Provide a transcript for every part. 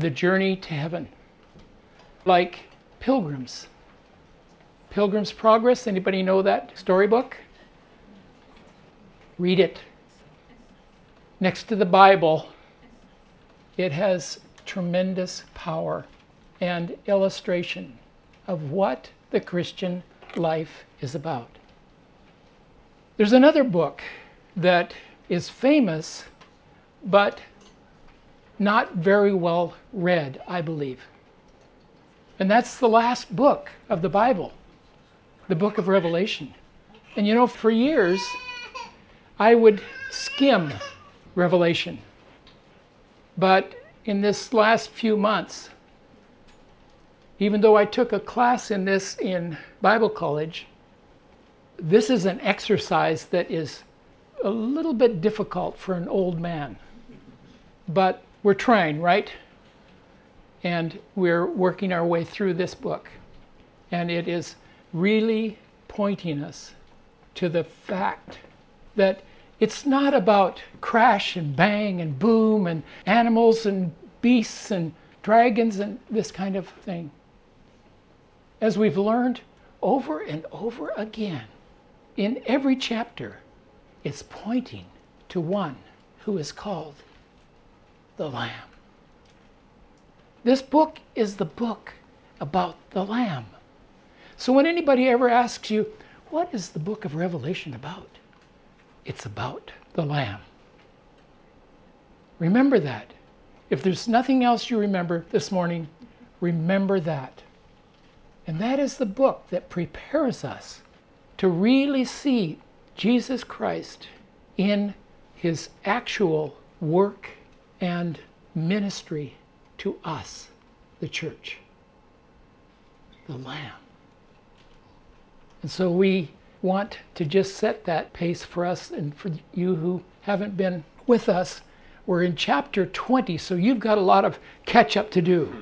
the journey to heaven, like pilgrims. Pilgrim's Progress, anybody know that storybook? Read it. Next to the Bible, it has tremendous power and illustration of what the Christian life is about. There's another book that is famous, but not very well read, I believe. And that's the last book of the Bible, the book of Revelation. And you know, for years, I would skim Revelation. But in this last few months, even though I took a class in this in Bible college, this is an exercise that is a little bit difficult for an old man. But we're trying, right? And we're working our way through this book. And it is really pointing us to the fact that it's not about crash and bang and boom and animals and beasts and dragons and this kind of thing. As we've learned over and over again, in every chapter, it's pointing to one who is called the Lamb. This book is the book about the Lamb. So when anybody ever asks you, what is the book of Revelation about? It's about the Lamb. Remember that. If there's nothing else you remember this morning, remember that. And that is the book that prepares us to really see Jesus Christ in his actual work and ministry to us, the church, the Lamb. And so we want to just set that pace for us and for you who haven't been with us. We're in chapter 20, so you've got a lot of catch up to do.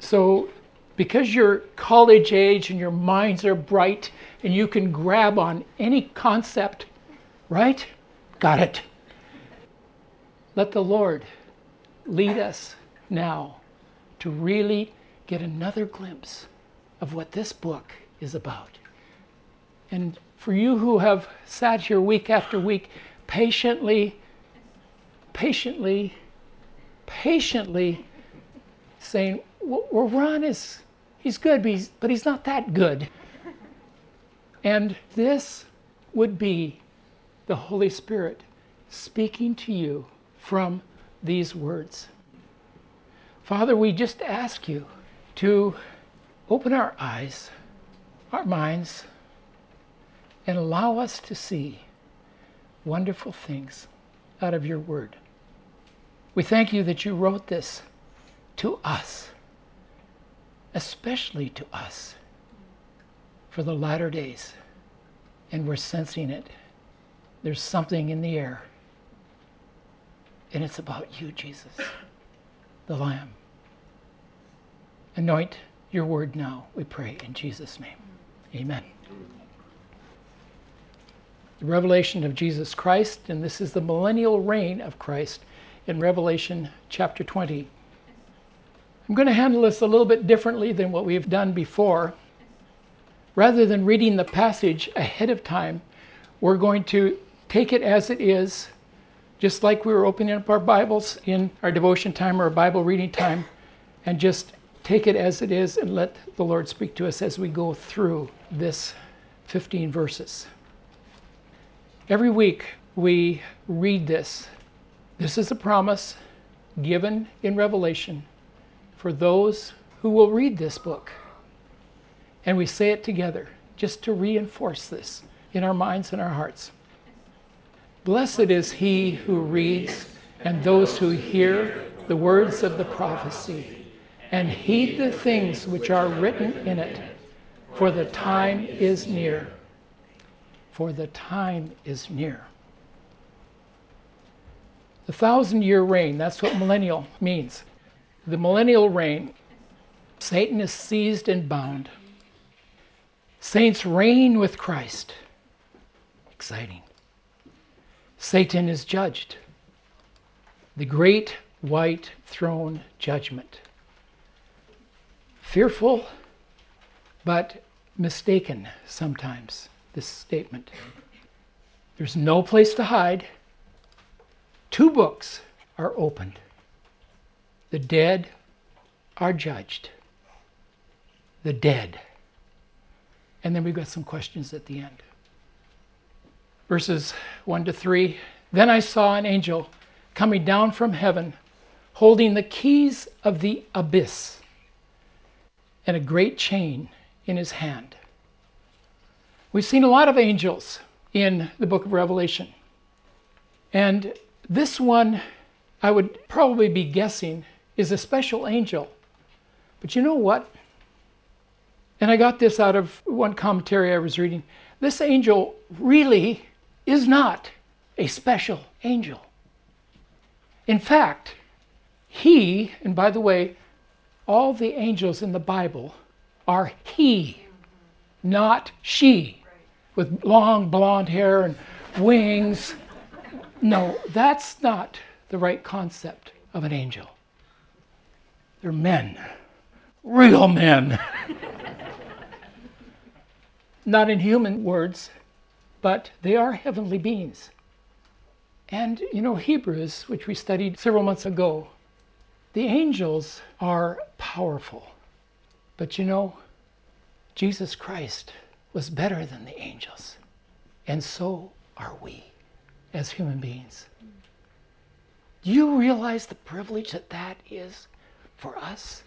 So because you're college age and your minds are bright and you can grab on any concept, right? Got it. Let the Lord lead us now to really get another glimpse of what this book is about. And for you who have sat here week after week, patiently, patiently, patiently saying, well, Ron is He's good, but he's, but he's not that good. And this would be the Holy Spirit speaking to you from these words. Father, we just ask you to open our eyes, our minds, and allow us to see wonderful things out of your word. We thank you that you wrote this to us especially to us for the latter days. And we're sensing it. There's something in the air. And it's about you, Jesus, the Lamb. Anoint your word now, we pray, in Jesus' name. Amen. The revelation of Jesus Christ, and this is the millennial reign of Christ in Revelation chapter 20. I'm going to handle this a little bit differently than what we've done before. Rather than reading the passage ahead of time, we're going to take it as it is, just like we were opening up our Bibles in our devotion time or our Bible reading time, and just take it as it is and let the Lord speak to us as we go through this 15 verses. Every week we read this. This is a promise given in Revelation for those who will read this book. And we say it together just to reinforce this in our minds and our hearts. Blessed is he who reads and those who hear the words of the prophecy and heed the things which are written in it, for the time is near. For the time is near. The thousand year reign, that's what millennial means the millennial reign, Satan is seized and bound. Saints reign with Christ. Exciting. Satan is judged. The great white throne judgment. Fearful, but mistaken sometimes, this statement. There's no place to hide. Two books are opened. The dead are judged. The dead. And then we've got some questions at the end. Verses 1 to 3 Then I saw an angel coming down from heaven, holding the keys of the abyss and a great chain in his hand. We've seen a lot of angels in the book of Revelation. And this one, I would probably be guessing, is a special angel. But you know what? And I got this out of one commentary I was reading. This angel really is not a special angel. In fact, he, and by the way, all the angels in the Bible are he, not she, with long blonde hair and wings. No, that's not the right concept of an angel. They're men, real men. not in human words, but they are heavenly beings. And you know, Hebrews, which we studied several months ago, the angels are powerful. But you know, Jesus Christ was better than the angels. And so are we as human beings. Do you realize the privilege that that is for us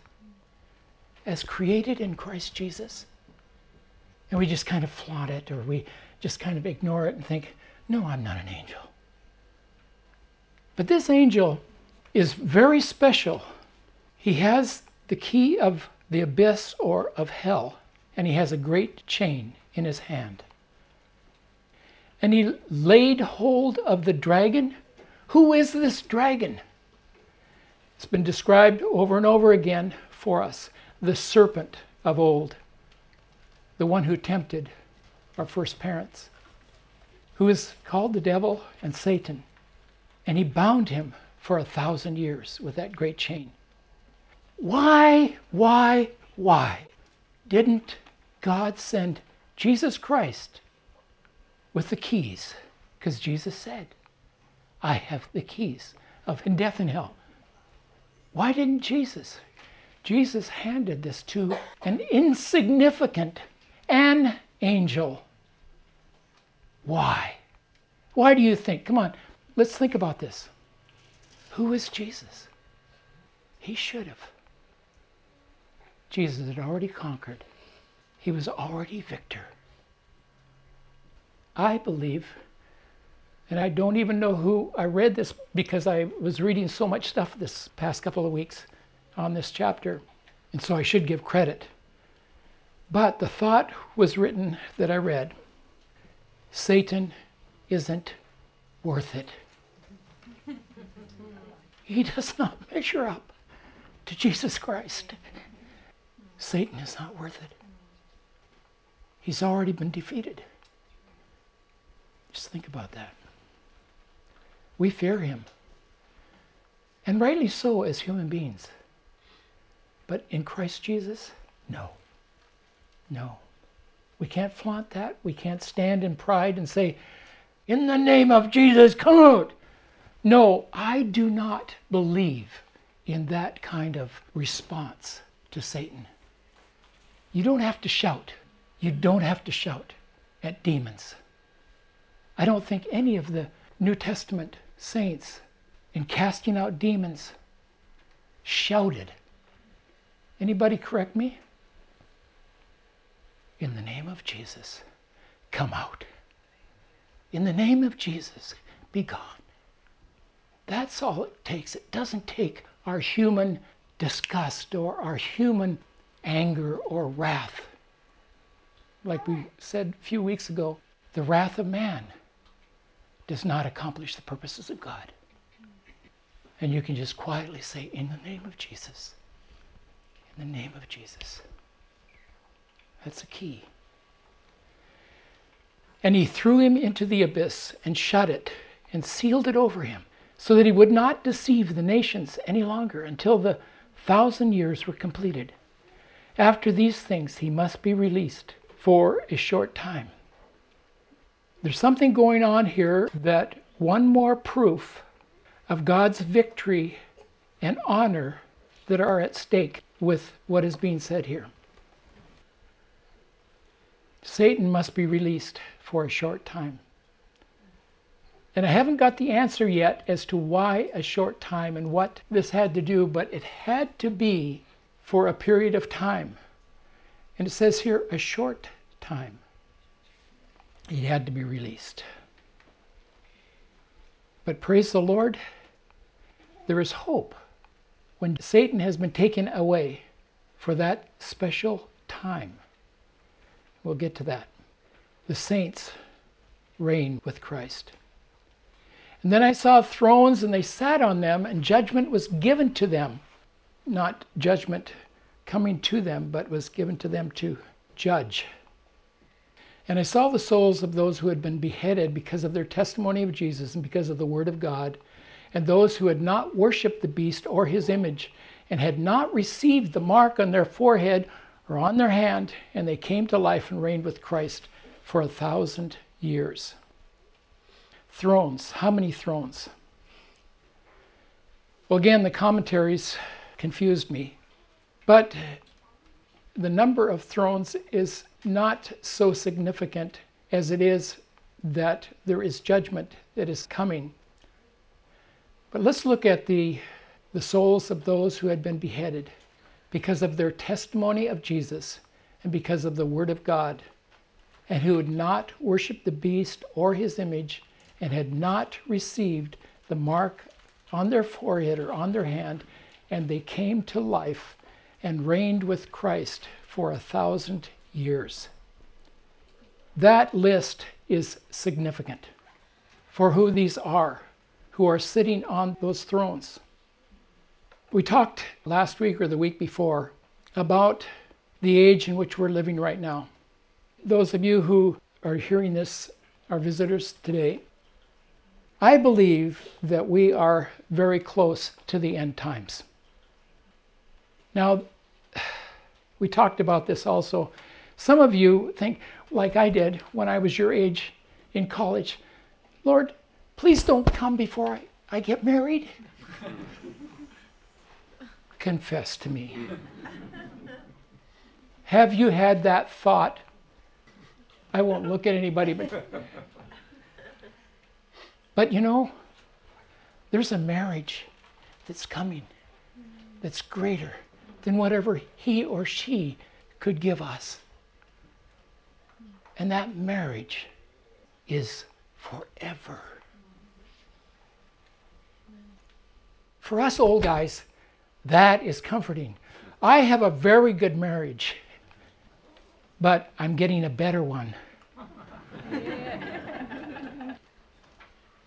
as created in Christ Jesus? And we just kind of flaunt it or we just kind of ignore it and think, no, I'm not an angel. But this angel is very special. He has the key of the abyss or of hell, and he has a great chain in his hand. And he laid hold of the dragon. Who is this dragon? It's been described over and over again for us the serpent of old, the one who tempted our first parents, who is called the devil and Satan. And he bound him for a thousand years with that great chain. Why, why, why didn't God send Jesus Christ with the keys? Because Jesus said, I have the keys of death and hell. Why didn't Jesus? Jesus handed this to an insignificant, an angel. Why? Why do you think? Come on, Let's think about this. Who is Jesus? He should have. Jesus had already conquered, he was already victor. I believe, and I don't even know who I read this because I was reading so much stuff this past couple of weeks on this chapter, and so I should give credit. But the thought was written that I read Satan isn't worth it. He does not measure up to Jesus Christ. Satan is not worth it. He's already been defeated. Just think about that. We fear him. And rightly so as human beings. But in Christ Jesus, no. No. We can't flaunt that. We can't stand in pride and say, In the name of Jesus, come out. No, I do not believe in that kind of response to Satan. You don't have to shout. You don't have to shout at demons. I don't think any of the New Testament saints in casting out demons shouted. Anybody correct me? In the name of Jesus, come out. In the name of Jesus, be gone. That's all it takes. It doesn't take our human disgust or our human anger or wrath. Like we said a few weeks ago, the wrath of man does not accomplish the purposes of God. And you can just quietly say, In the name of Jesus. In the name of Jesus. That's a key. And he threw him into the abyss and shut it and sealed it over him so that he would not deceive the nations any longer until the thousand years were completed. After these things, he must be released for a short time. There's something going on here that one more proof of God's victory and honor that are at stake with what is being said here. Satan must be released for a short time. And I haven't got the answer yet as to why a short time and what this had to do, but it had to be for a period of time. And it says here, a short time. He had to be released. But praise the Lord, there is hope when Satan has been taken away for that special time. We'll get to that. The saints reign with Christ. And then I saw thrones, and they sat on them, and judgment was given to them. Not judgment coming to them, but was given to them to judge. And I saw the souls of those who had been beheaded because of their testimony of Jesus and because of the Word of God, and those who had not worshipped the beast or his image, and had not received the mark on their forehead or on their hand, and they came to life and reigned with Christ for a thousand years. Thrones. How many thrones? Well, again, the commentaries confused me. But the number of thrones is not so significant as it is that there is judgment that is coming. But let's look at the, the souls of those who had been beheaded because of their testimony of Jesus and because of the Word of God, and who had not worshiped the beast or his image and had not received the mark on their forehead or on their hand, and they came to life and reigned with Christ for a thousand years. That list is significant for who these are who are sitting on those thrones. We talked last week or the week before about the age in which we're living right now. Those of you who are hearing this are visitors today. I believe that we are very close to the end times. Now, we talked about this also. Some of you think, like I did when I was your age in college, Lord, please don't come before I, I get married. Confess to me. Have you had that thought? I won't look at anybody, but. But you know, there's a marriage that's coming that's greater than whatever he or she could give us. And that marriage is forever. For us old guys, that is comforting. I have a very good marriage, but I'm getting a better one.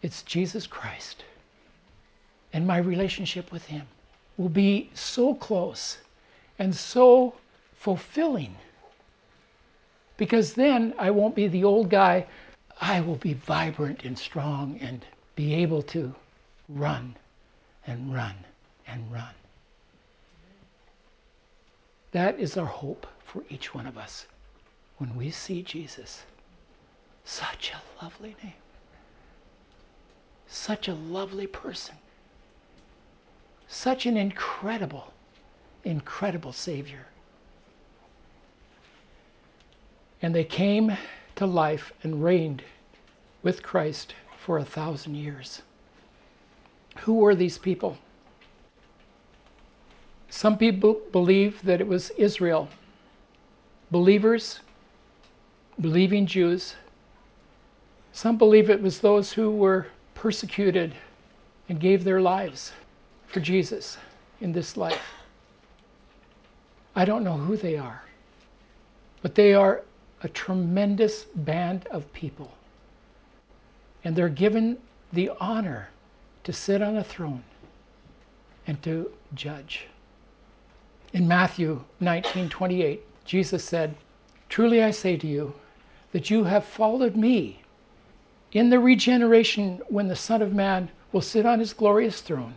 it's Jesus Christ and my relationship with Him will be so close and so fulfilling. Because then I won't be the old guy. I will be vibrant and strong and be able to run and run and run. That is our hope for each one of us when we see Jesus. Such a lovely name. Such a lovely person such an incredible, incredible Savior. And they came to life and reigned with Christ for a thousand years. Who were these people? Some people believe that it was Israel, believers, believing Jews. Some believe it was those who were persecuted and gave their lives for Jesus in this life. I don't know who they are, but they are a tremendous band of people. And they're given the honor to sit on a throne and to judge. In Matthew 19:28, Jesus said, "Truly I say to you that you have followed me in the regeneration when the Son of Man will sit on his glorious throne.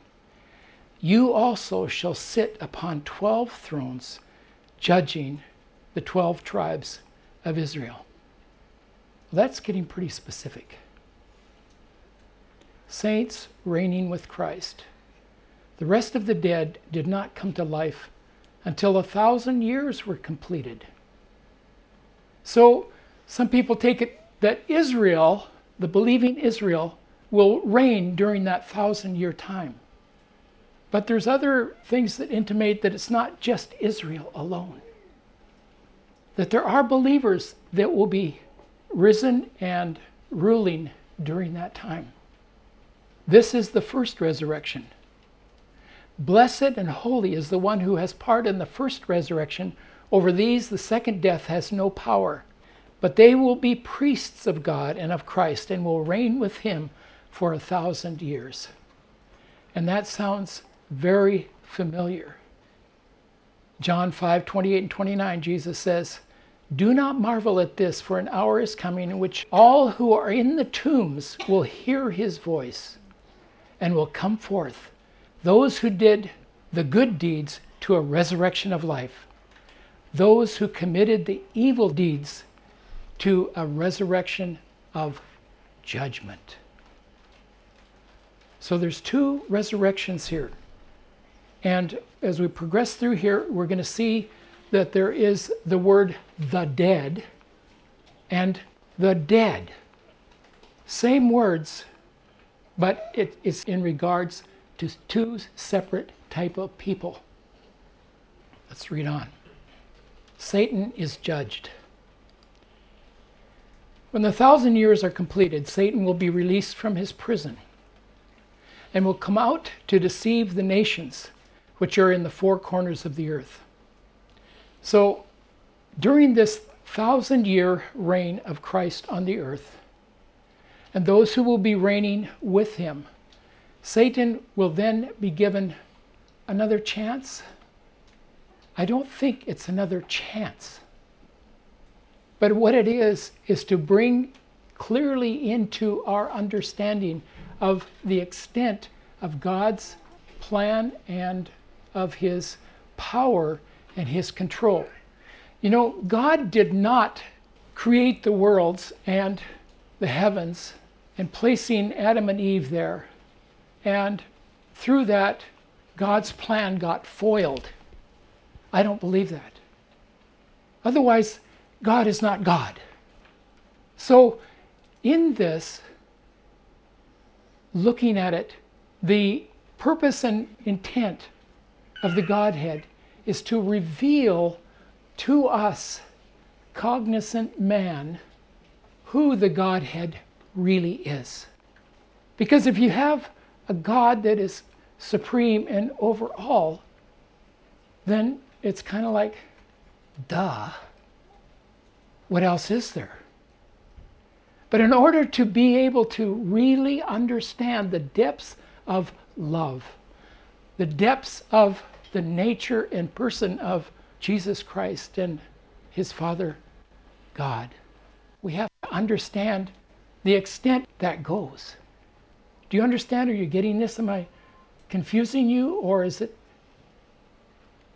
You also shall sit upon 12 thrones, judging the 12 tribes of Israel. That's getting pretty specific. Saints reigning with Christ. The rest of the dead did not come to life until a thousand years were completed. So some people take it that Israel, the believing Israel, will reign during that thousand year time. But there's other things that intimate that it's not just Israel alone. That there are believers that will be risen and ruling during that time. This is the first resurrection. Blessed and holy is the one who has part in the first resurrection. Over these, the second death has no power. But they will be priests of God and of Christ and will reign with him for a thousand years. And that sounds very familiar. John 5 28 and 29, Jesus says, Do not marvel at this, for an hour is coming in which all who are in the tombs will hear his voice and will come forth those who did the good deeds to a resurrection of life, those who committed the evil deeds to a resurrection of judgment. So there's two resurrections here. And as we progress through here, we're going to see that there is the word the dead and the dead. Same words, but it is in regards to two separate type of people. Let's read on. Satan is judged. When the thousand years are completed, Satan will be released from his prison and will come out to deceive the nations which are in the four corners of the earth. So, during this thousand year reign of Christ on the earth, and those who will be reigning with him Satan will then be given another chance. I don't think it's another chance. But what it is, is to bring clearly into our understanding of the extent of God's plan and of his power and his control. You know, God did not create the worlds and the heavens and placing Adam and Eve there and through that, God's plan got foiled. I don't believe that. Otherwise, God is not God. So, in this, looking at it, the purpose and intent of the Godhead is to reveal to us, cognizant man, who the Godhead really is. Because if you have a God that is supreme and over all, then it's kind of like, duh. What else is there? But in order to be able to really understand the depths of love, the depths of the nature and person of Jesus Christ and his Father God, we have to understand the extent that goes. Do you understand? Are you getting this? Am I confusing you? Or is it?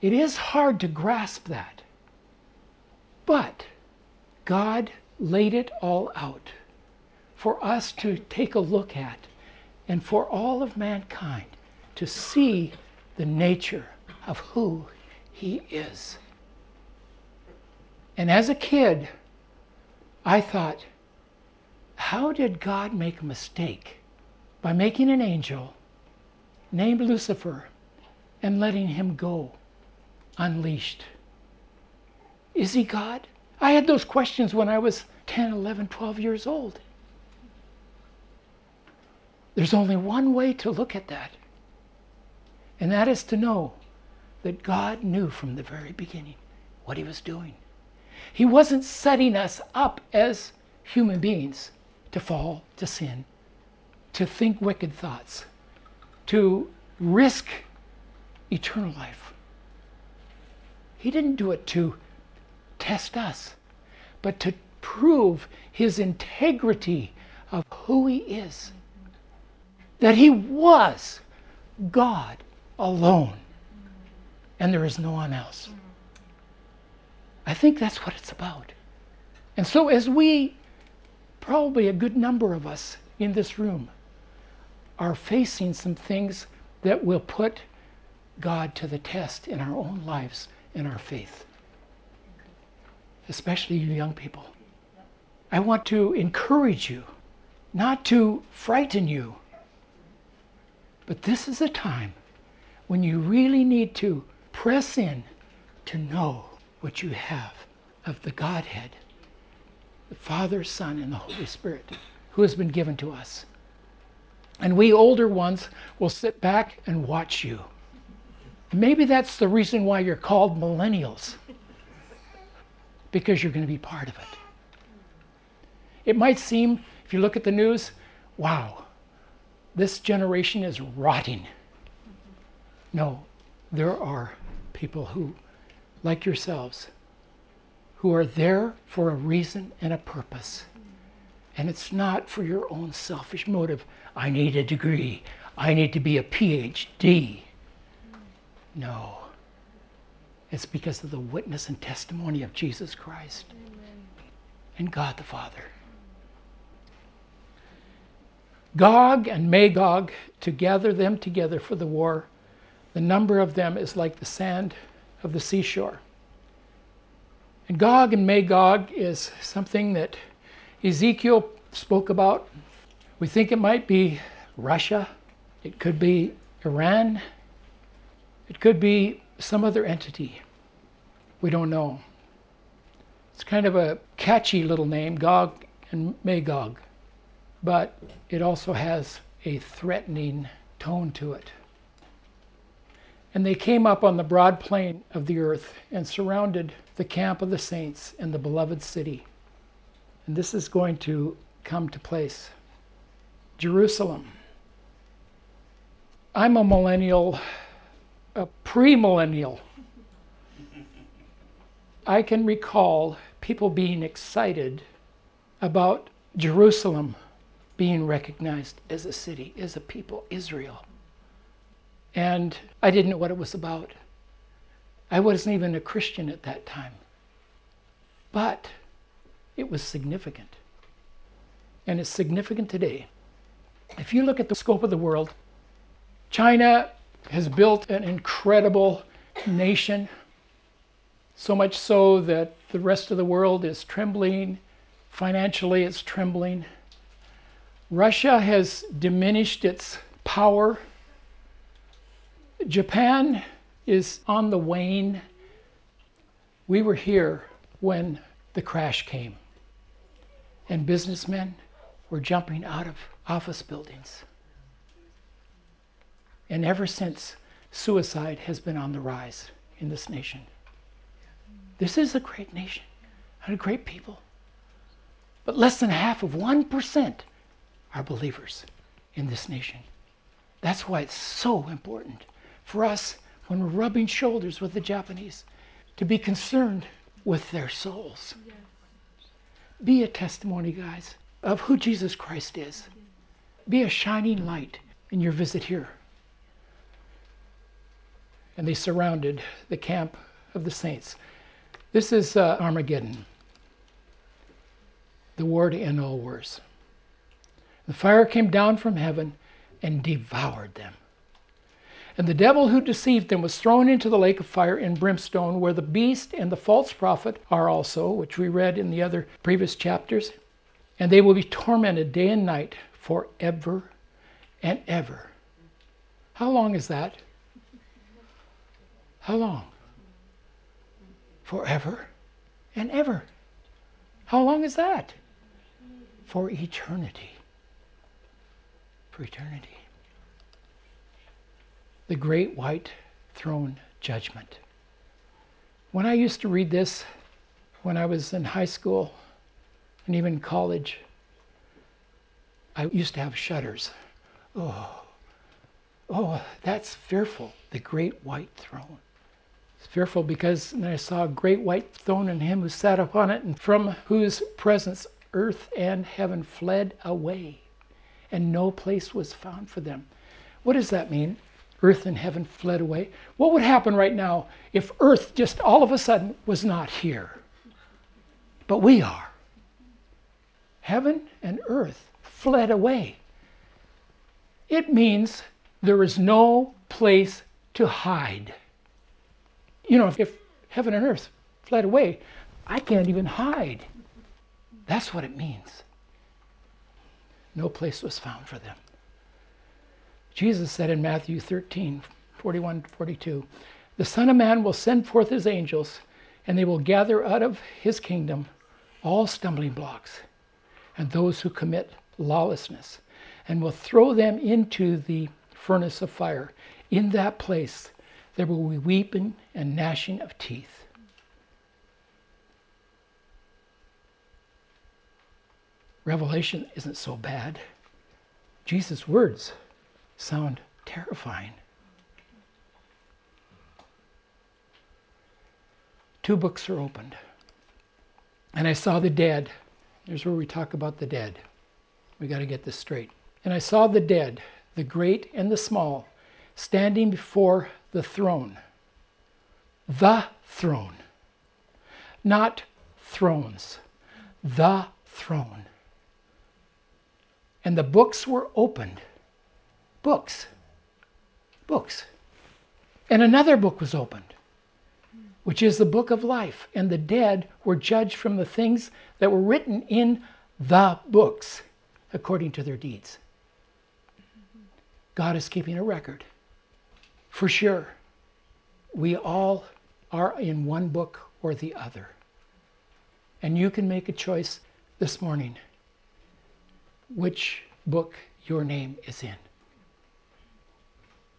It is hard to grasp that. But God laid it all out for us to take a look at and for all of mankind to see the nature of who He is. And as a kid, I thought, how did God make a mistake? By making an angel named Lucifer and letting him go unleashed. Is he God? I had those questions when I was 10, 11, 12 years old. There's only one way to look at that, and that is to know that God knew from the very beginning what he was doing. He wasn't setting us up as human beings to fall, to sin, to think wicked thoughts, to risk eternal life. He didn't do it to test us, but to prove his integrity of who he is. that he was God alone and there is no one else. I think that's what it's about. And so, as we, probably a good number of us in this room, are facing some things that will put God to the test in our own lives in our faith, especially you young people. I want to encourage you, not to frighten you, but this is a time when you really need to press in to know what you have of the Godhead, the Father, Son, and the Holy Spirit, who has been given to us. And we older ones will sit back and watch you. Maybe that's the reason why you're called millennials, because you're going to be part of it. It might seem, if you look at the news, wow, this generation is rotting. No, there are people who, like yourselves, who are there for a reason and a purpose. And it's not for your own selfish motive. I need a degree. I need to be a PhD. No. It's because of the witness and testimony of Jesus Christ Amen. and God the Father. Gog and Magog, to gather them together for the war, the number of them is like the sand of the seashore. And Gog and Magog is something that Ezekiel spoke about. We think it might be Russia, it could be Iran, it could be some other entity. We don't know. It's kind of a catchy little name, Gog and Magog, but it also has a threatening tone to it. And they came up on the broad plain of the earth and surrounded the camp of the saints and the beloved city. And this is going to come to place. Jerusalem. I'm a millennial a premillennial, I can recall people being excited about Jerusalem being recognized as a city, as a people, Israel. And I didn't know what it was about. I wasn't even a Christian at that time. But it was significant. And it's significant today. If you look at the scope of the world, China has built an incredible nation, so much so that the rest of the world is trembling. Financially, it's trembling. Russia has diminished its power. Japan is on the wane. We were here when the crash came, and businessmen were jumping out of office buildings. And ever since, suicide has been on the rise in this nation. This is a great nation and a great people. But less than half of 1% are believers in this nation. That's why it's so important for us, when we're rubbing shoulders with the Japanese, to be concerned with their souls. Yes. Be a testimony, guys, of who Jesus Christ is. Be a shining light in your visit here and they surrounded the camp of the saints. This is uh, Armageddon, the war to end all wars. The fire came down from heaven and devoured them. And the devil who deceived them was thrown into the lake of fire and brimstone, where the beast and the false prophet are also, which we read in the other previous chapters. And they will be tormented day and night forever and ever. How long is that? How long? Forever and ever. How long is that? For eternity. For eternity. The great white throne judgment. When I used to read this when I was in high school and even college, I used to have shudders. Oh, oh, that's fearful. The great white throne It's fearful because I saw a great white throne and him who sat upon it, and from whose presence earth and heaven fled away, and no place was found for them. What does that mean? Earth and heaven fled away. What would happen right now if earth just all of a sudden was not here? But we are. Heaven and earth fled away. It means there is no place to hide. You know, if heaven and earth fled away, I can't even hide. That's what it means. No place was found for them. Jesus said in Matthew 13, 41 42, The Son of Man will send forth his angels, and they will gather out of his kingdom all stumbling blocks and those who commit lawlessness, and will throw them into the furnace of fire. In that place there will be weeping and gnashing of teeth. Revelation isn't so bad. Jesus' words sound terrifying. Two books are opened. And I saw the dead. Here's where we talk about the dead. We got to get this straight. And I saw the dead, the great and the small, standing before the throne. The throne. Not thrones. The throne. And the books were opened. Books. Books. And another book was opened, which is the book of life. And the dead were judged from the things that were written in the books according to their deeds. God is keeping a record. For sure, we all are in one book or the other. And you can make a choice this morning which book your name is in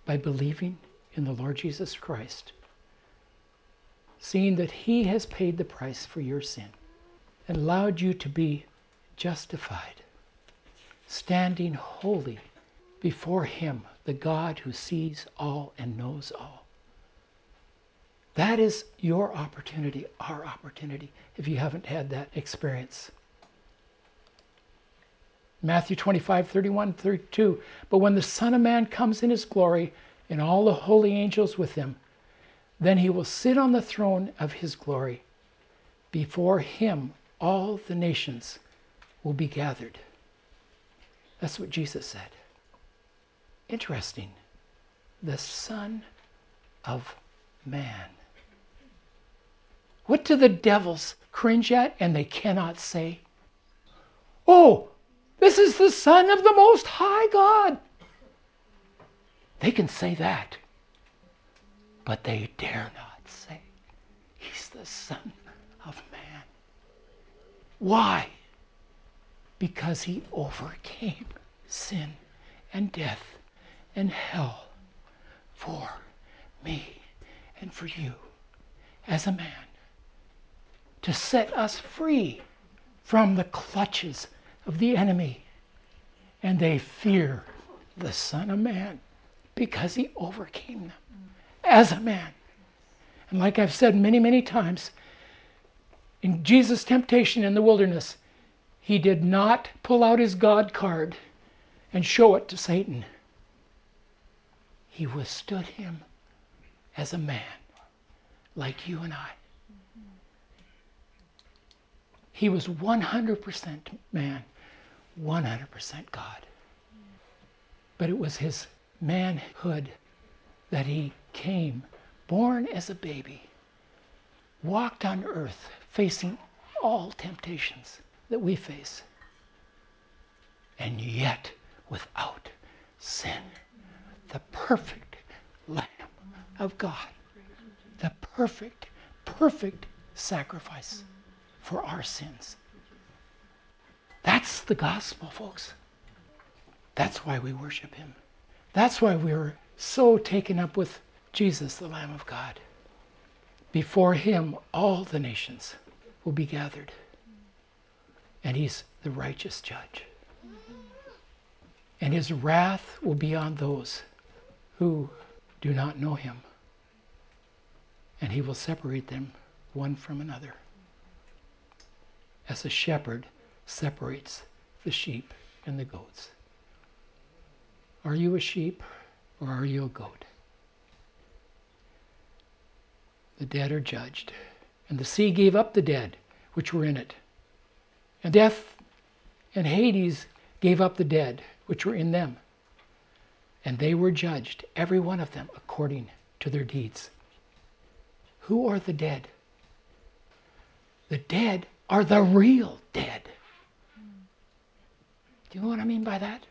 by believing in the Lord Jesus Christ, seeing that He has paid the price for your sin and allowed you to be justified, standing holy before Him, the God who sees all and knows all. That is your opportunity, our opportunity, if you haven't had that experience. Matthew 25, 31, 32. But when the Son of Man comes in his glory and all the holy angels with him, then he will sit on the throne of his glory. Before him, all the nations will be gathered. That's what Jesus said. Interesting. The Son of Man. What do the devils cringe at and they cannot say? Oh, this is the Son of the Most High God. They can say that, but they dare not say He's the Son of Man. Why? Because He overcame sin and death and hell for me and for you as a man to set us free from the clutches of the enemy. And they fear the Son of Man because he overcame them as a man. And like I've said many, many times, in Jesus' temptation in the wilderness, he did not pull out his God card and show it to Satan. He withstood him as a man, like you and I. He was 100% man, 100% God. But it was his manhood that he came, born as a baby, walked on earth, facing all temptations that we face, and yet without sin. The perfect Lamb of God, the perfect, perfect sacrifice for our sins. That's the gospel, folks. That's why we worship him. That's why we're so taken up with Jesus, the Lamb of God. Before him, all the nations will be gathered. And he's the righteous judge. And his wrath will be on those who do not know him. And he will separate them one from another as a shepherd separates the sheep and the goats. Are you a sheep or are you a goat? The dead are judged. And the sea gave up the dead which were in it. And death and Hades gave up the dead which were in them. And they were judged, every one of them, according to their deeds. Who are the dead? The dead are the real dead. Do you know what I mean by that?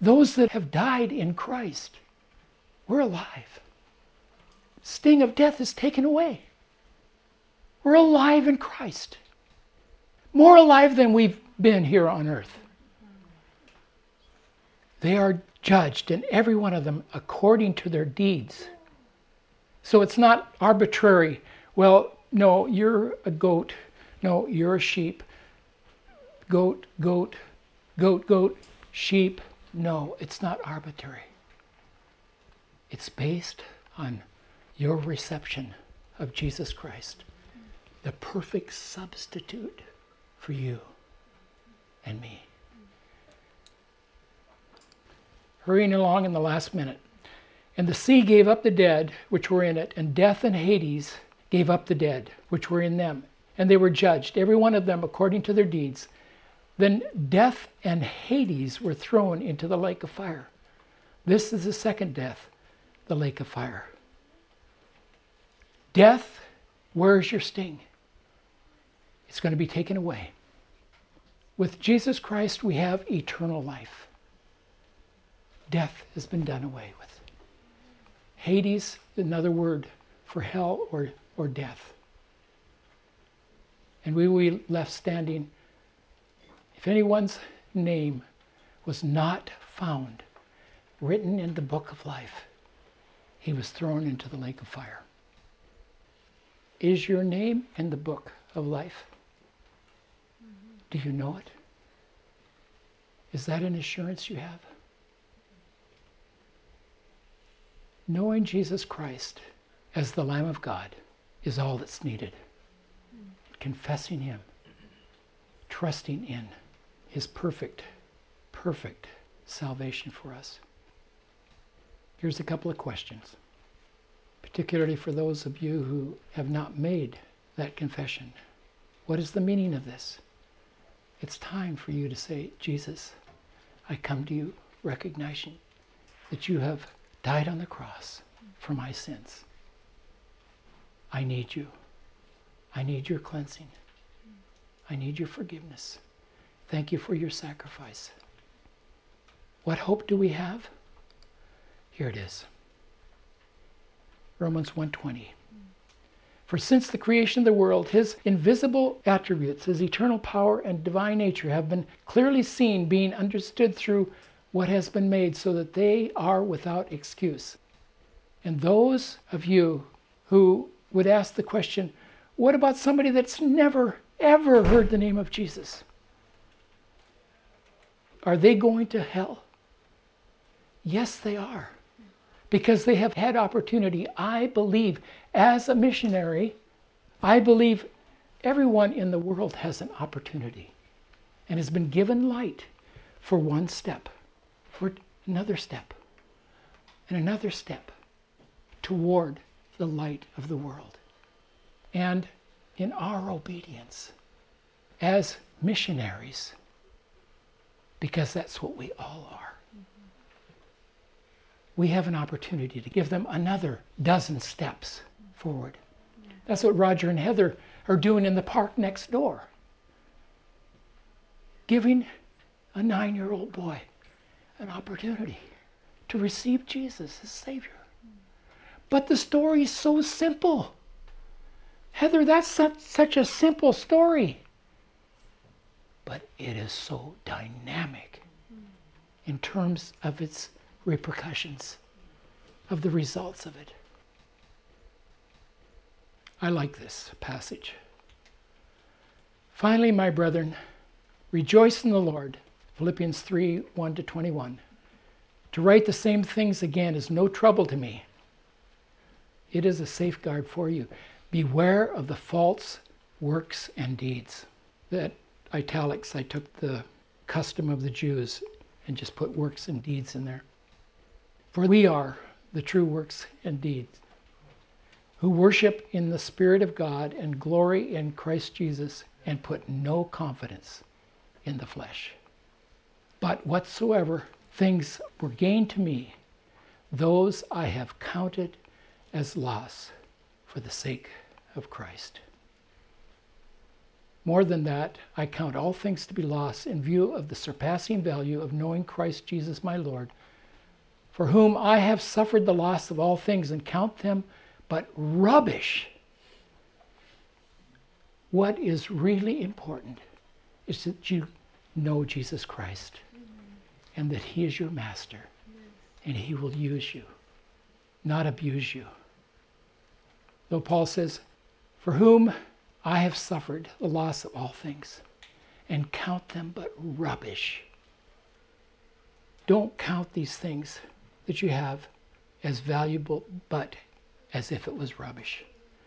Those that have died in Christ, we're alive. Sting of death is taken away. We're alive in Christ. More alive than we've been here on earth. They are judged, and every one of them according to their deeds. So it's not arbitrary. Well, no, you're a goat. No, you're a sheep. Goat, goat, goat, goat, sheep. No, it's not arbitrary. It's based on your reception of Jesus Christ, the perfect substitute for you and me. Hurrying along in the last minute. And the sea gave up the dead which were in it, and death and Hades gave up the dead which were in them. And they were judged, every one of them according to their deeds. Then death and Hades were thrown into the lake of fire. This is the second death, the lake of fire. Death, where's your sting? It's going to be taken away. With Jesus Christ, we have eternal life. Death has been done away with. Hades, another word for hell or, or death. And we will be left standing. If anyone's name was not found written in the book of life, he was thrown into the lake of fire. Is your name in the book of life? Do you know it? Is that an assurance you have? Knowing Jesus Christ as the Lamb of God is all that's needed. Confessing Him, trusting in His perfect, perfect salvation for us. Here's a couple of questions, particularly for those of you who have not made that confession. What is the meaning of this? It's time for you to say, Jesus, I come to you recognizing that you have died on the cross for my sins. I need you. I need your cleansing. I need your forgiveness. Thank you for your sacrifice. What hope do we have? Here it is. Romans 120. For since the creation of the world, his invisible attributes, his eternal power and divine nature have been clearly seen, being understood through what has been made, so that they are without excuse. And those of you who would ask the question, what about somebody that's never, ever heard the name of Jesus? Are they going to hell? Yes, they are because they have had opportunity. I believe, as a missionary, I believe everyone in the world has an opportunity and has been given light for one step, for another step, and another step toward the light of the world. And in our obedience as missionaries, because that's what we all are we have an opportunity to give them another dozen steps forward. That's what Roger and Heather are doing in the park next door. Giving a nine year old boy an opportunity to receive Jesus as Savior. But the story is so simple. Heather, that's such, such a simple story. But it is so dynamic in terms of its repercussions of the results of it. I like this passage. Finally, my brethren, rejoice in the Lord. Philippians 3 1 to 21. To write the same things again is no trouble to me. It is a safeguard for you. Beware of the false works and deeds. That italics, I took the custom of the Jews and just put works and deeds in there. For we are the true works and deeds who worship in the Spirit of God and glory in Christ Jesus and put no confidence in the flesh. But whatsoever things were gained to me, those I have counted as loss for the sake of Christ. More than that, I count all things to be lost in view of the surpassing value of knowing Christ Jesus my Lord, for whom I have suffered the loss of all things and count them but rubbish. What is really important is that you know Jesus Christ and that He is your master and He will use you, not abuse you. Though Paul says, For whom I have suffered the loss of all things and count them but rubbish. Don't count these things that you have as valuable, but as if it was rubbish,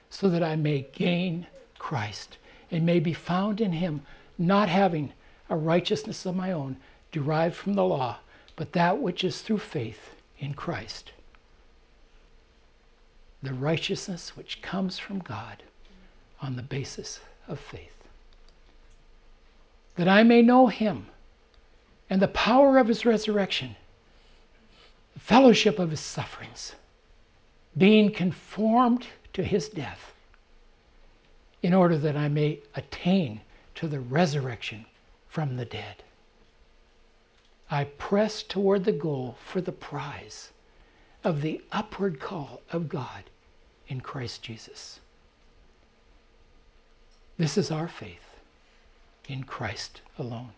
so that I may gain Christ and may be found in him, not having a righteousness of my own derived from the law, but that which is through faith in Christ. The righteousness which comes from God on the basis of faith. That I may know him and the power of his resurrection, the fellowship of his sufferings, being conformed to his death, in order that I may attain to the resurrection from the dead. I press toward the goal for the prize of the upward call of God in Christ Jesus. This is our faith in Christ alone.